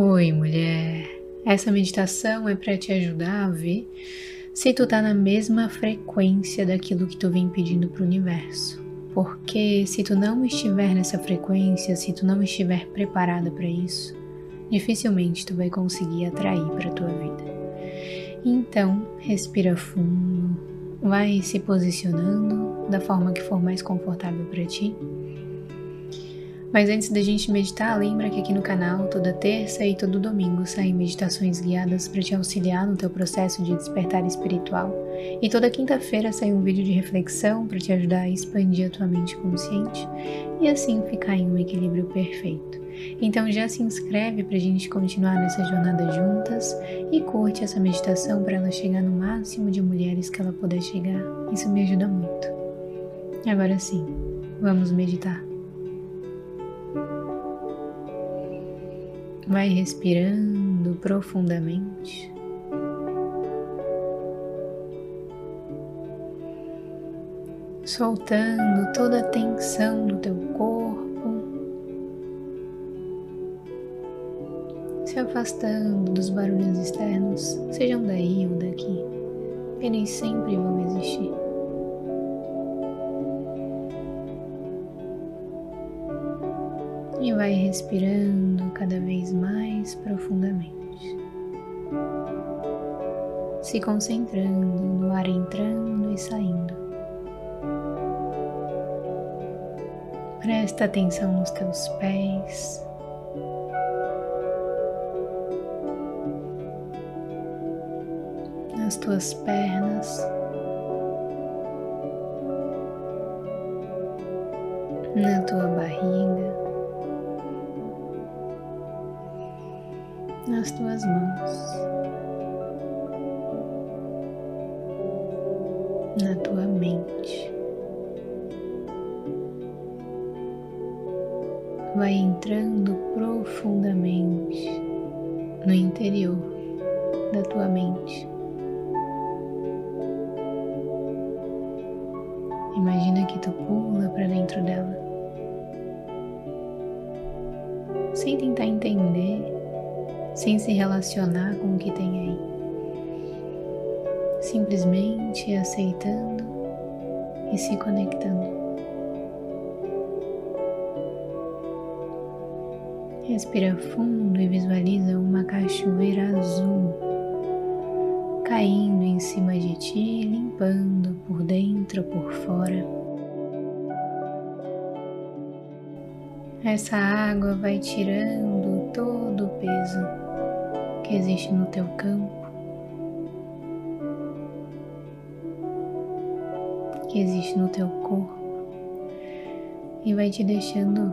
Oi, mulher. Essa meditação é para te ajudar a ver se tu tá na mesma frequência daquilo que tu vem pedindo pro universo. Porque se tu não estiver nessa frequência, se tu não estiver preparada para isso, dificilmente tu vai conseguir atrair para tua vida. Então, respira fundo, vai se posicionando da forma que for mais confortável para ti mas antes da gente meditar, lembra que aqui no canal, toda terça e todo domingo saem meditações guiadas para te auxiliar no teu processo de despertar espiritual. E toda quinta-feira sai um vídeo de reflexão para te ajudar a expandir a tua mente consciente e assim ficar em um equilíbrio perfeito. Então já se inscreve para a gente continuar nessa jornada juntas e curte essa meditação para ela chegar no máximo de mulheres que ela puder chegar. Isso me ajuda muito. Agora sim, vamos meditar. Vai respirando profundamente. Soltando toda a tensão do teu corpo, se afastando dos barulhos externos, sejam daí ou daqui, eles sempre vão existir. E vai respirando cada vez mais profundamente, se concentrando no ar entrando e saindo. Presta atenção nos teus pés. Nas tuas pernas, na tua barriga. Nas tuas mãos, na tua mente. Vai entrando profundamente no interior da tua mente. Imagina que tu pula para dentro dela, sem tentar entender sem se relacionar com o que tem aí. Simplesmente aceitando e se conectando. Respira fundo e visualiza uma cachoeira azul caindo em cima de ti, limpando por dentro, por fora. Essa água vai tirando todo o peso que existe no teu campo, que existe no teu corpo e vai te deixando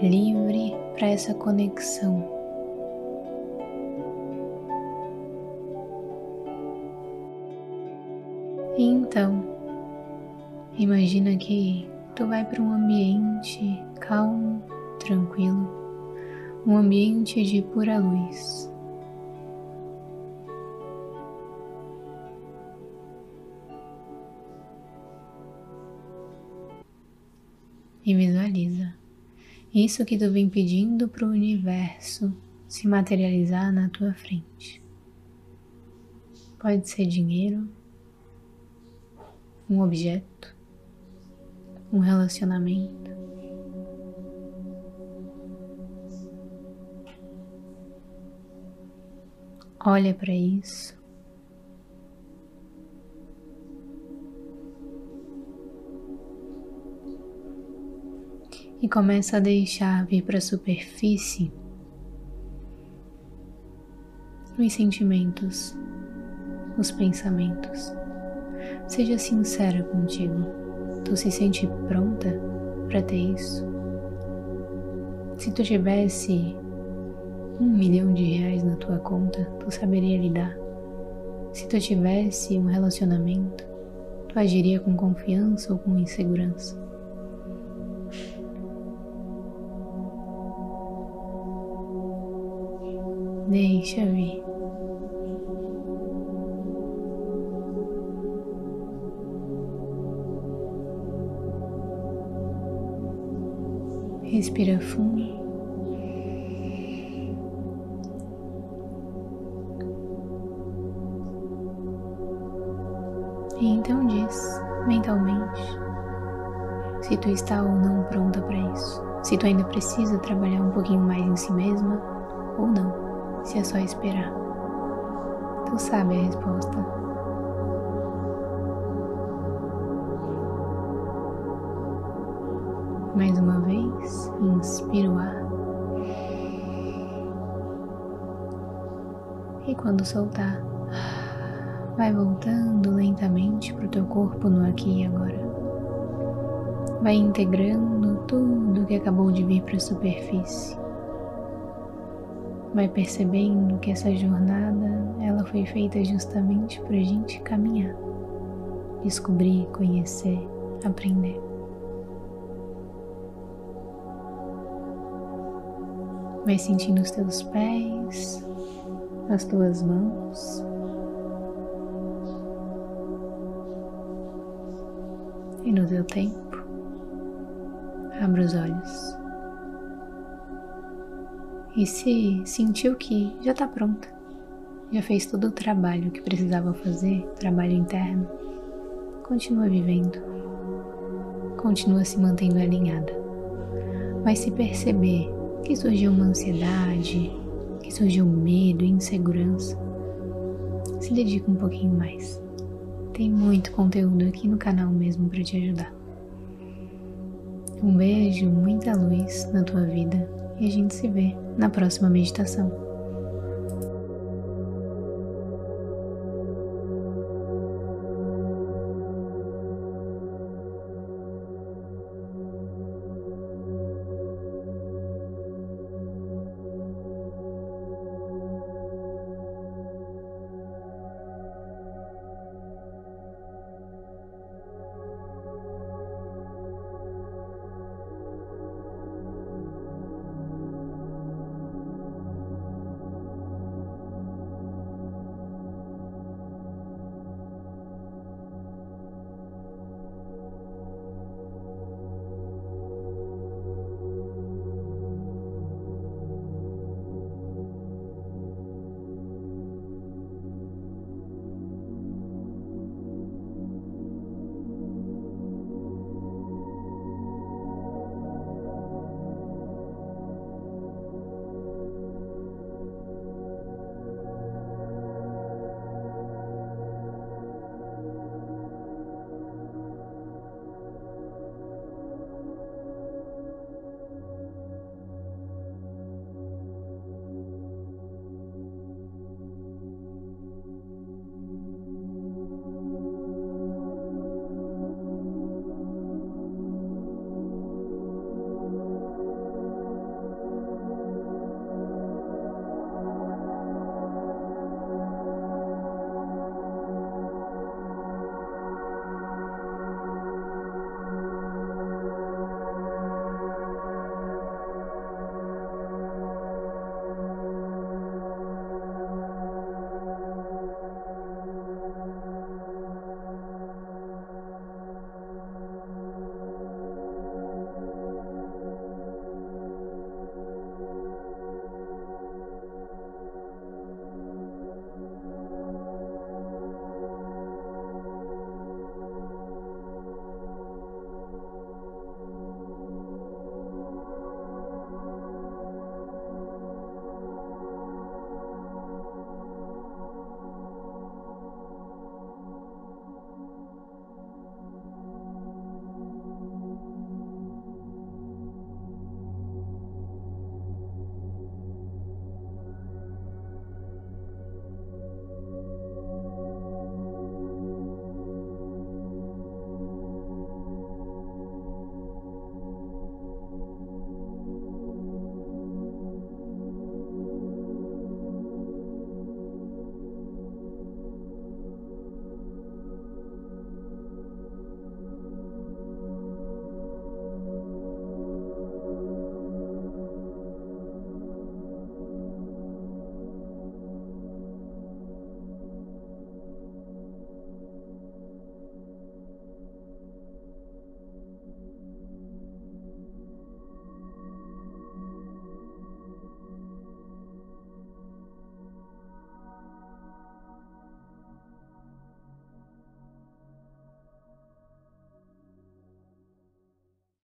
livre para essa conexão. Então, imagina que tu vai para um ambiente calmo, tranquilo, um ambiente de pura luz. E visualiza isso que tu vem pedindo para o universo se materializar na tua frente. Pode ser dinheiro, um objeto, um relacionamento. Olha para isso e começa a deixar vir para a superfície os sentimentos, os pensamentos. Seja sincera contigo. Tu se sente pronta para ter isso? Se tu tivesse um milhão de reais na tua conta, tu saberia lidar. Se tu tivesse um relacionamento, tu agiria com confiança ou com insegurança? Deixa-me. Respira fundo. E então diz mentalmente se tu está ou não pronta para isso, se tu ainda precisa trabalhar um pouquinho mais em si mesma ou não se é só esperar. Tu sabe a resposta. Mais uma vez, inspira o ar. E quando soltar, vai voltando lentamente para o teu corpo no aqui e agora. Vai integrando tudo que acabou de vir para a superfície. Vai percebendo que essa jornada ela foi feita justamente para a gente caminhar, descobrir, conhecer, aprender. Vai sentindo os teus pés, as tuas mãos. E no teu tempo, abra os olhos. E se sentiu que já está pronta, já fez todo o trabalho que precisava fazer, trabalho interno, continua vivendo, continua se mantendo alinhada. Mas se perceber que surgiu uma ansiedade, que surgiu medo, insegurança, se dedica um pouquinho mais. Tem muito conteúdo aqui no canal mesmo para te ajudar. Um beijo, muita luz na tua vida e a gente se vê na próxima meditação.